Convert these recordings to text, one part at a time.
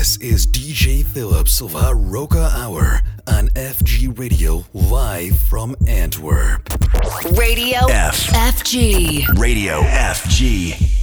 This is DJ Philip's of Rocca Hour on FG Radio live from Antwerp. Radio F. FG. Radio FG.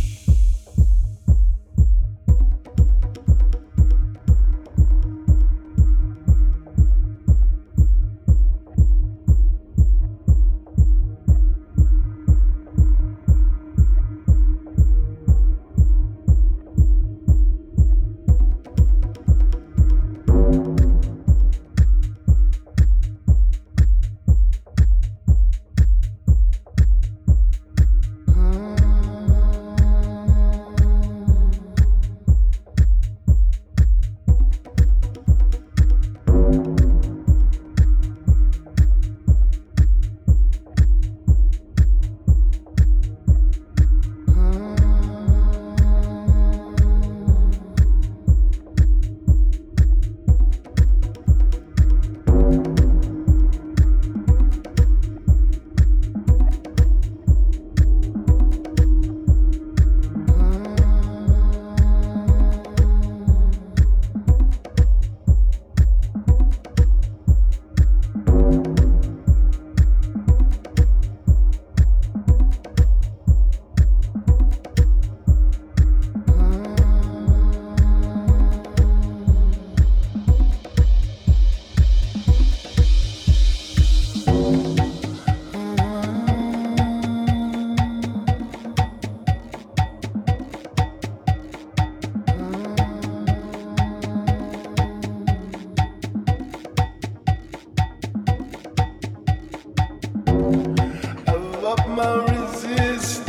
existe.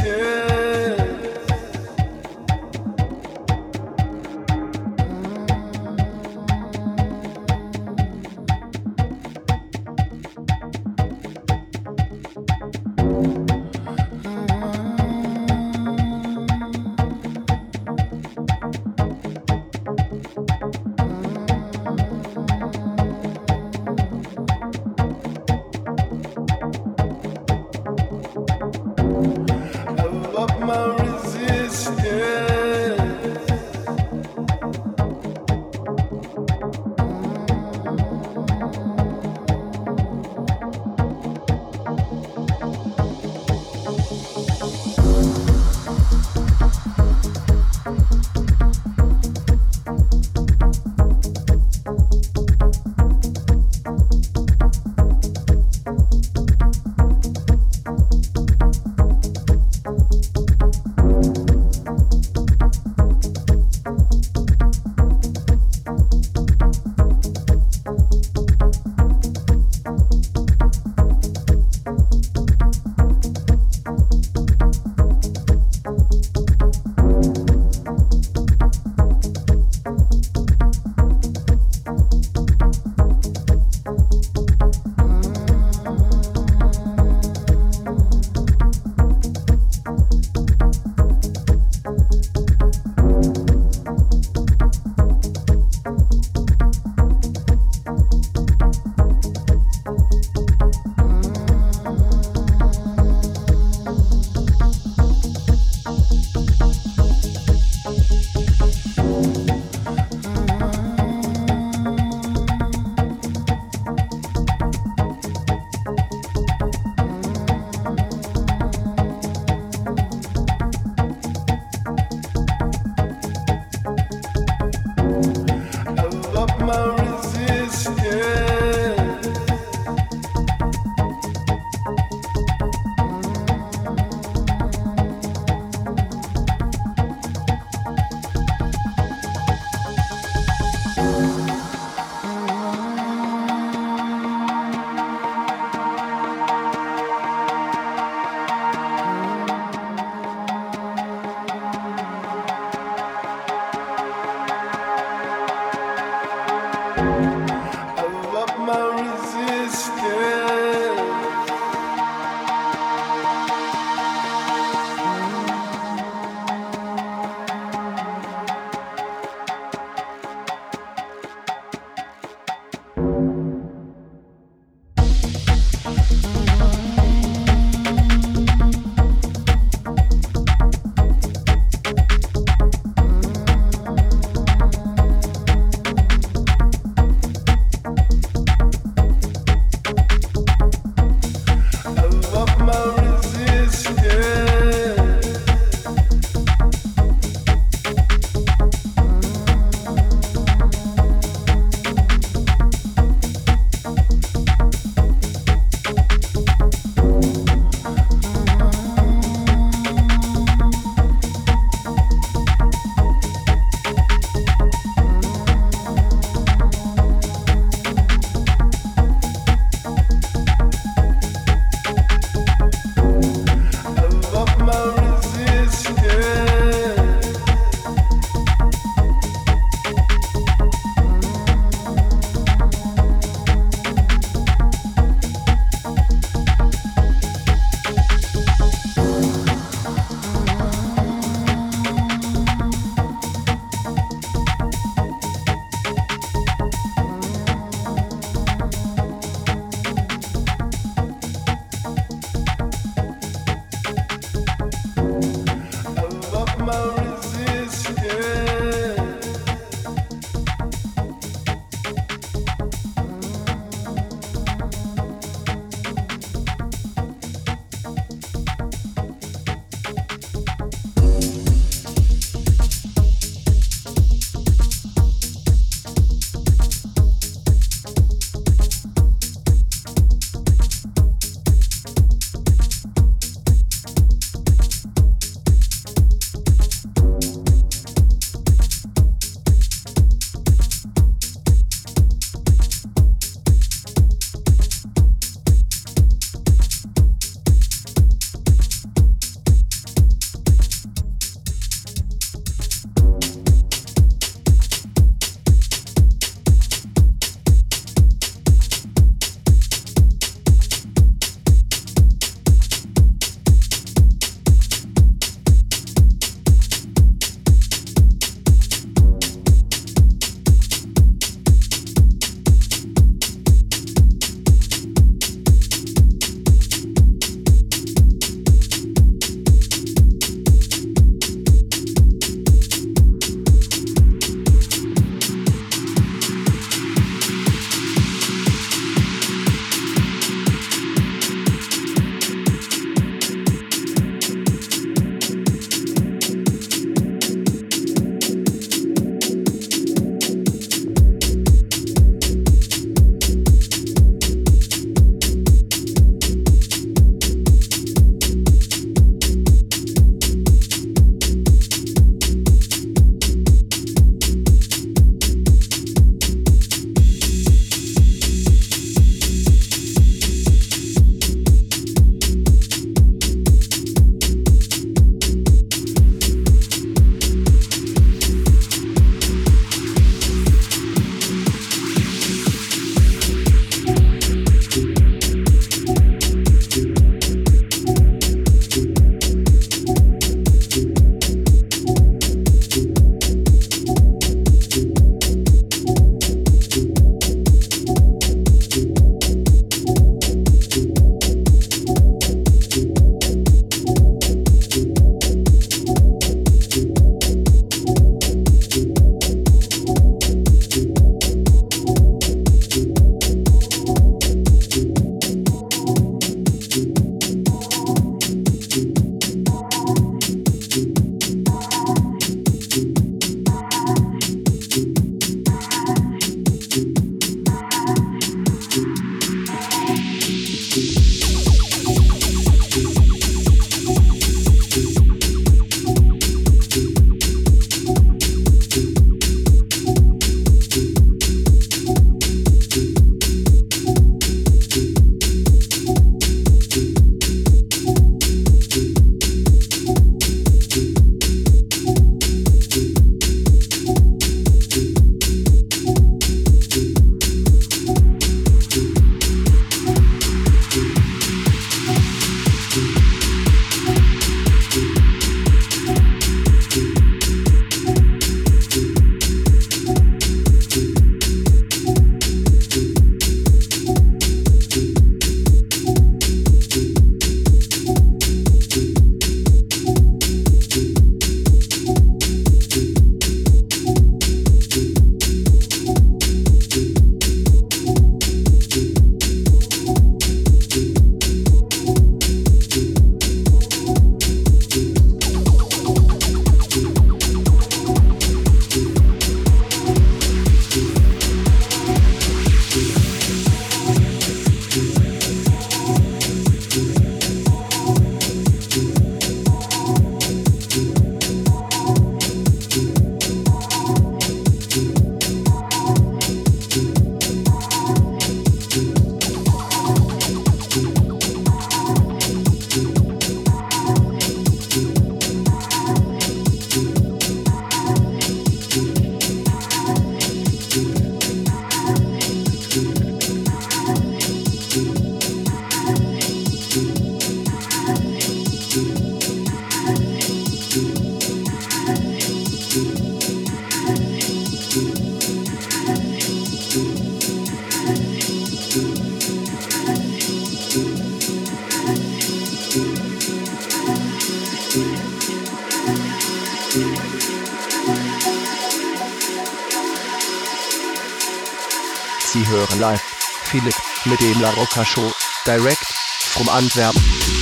Dem La Rocca Show, direct from Antwerpen.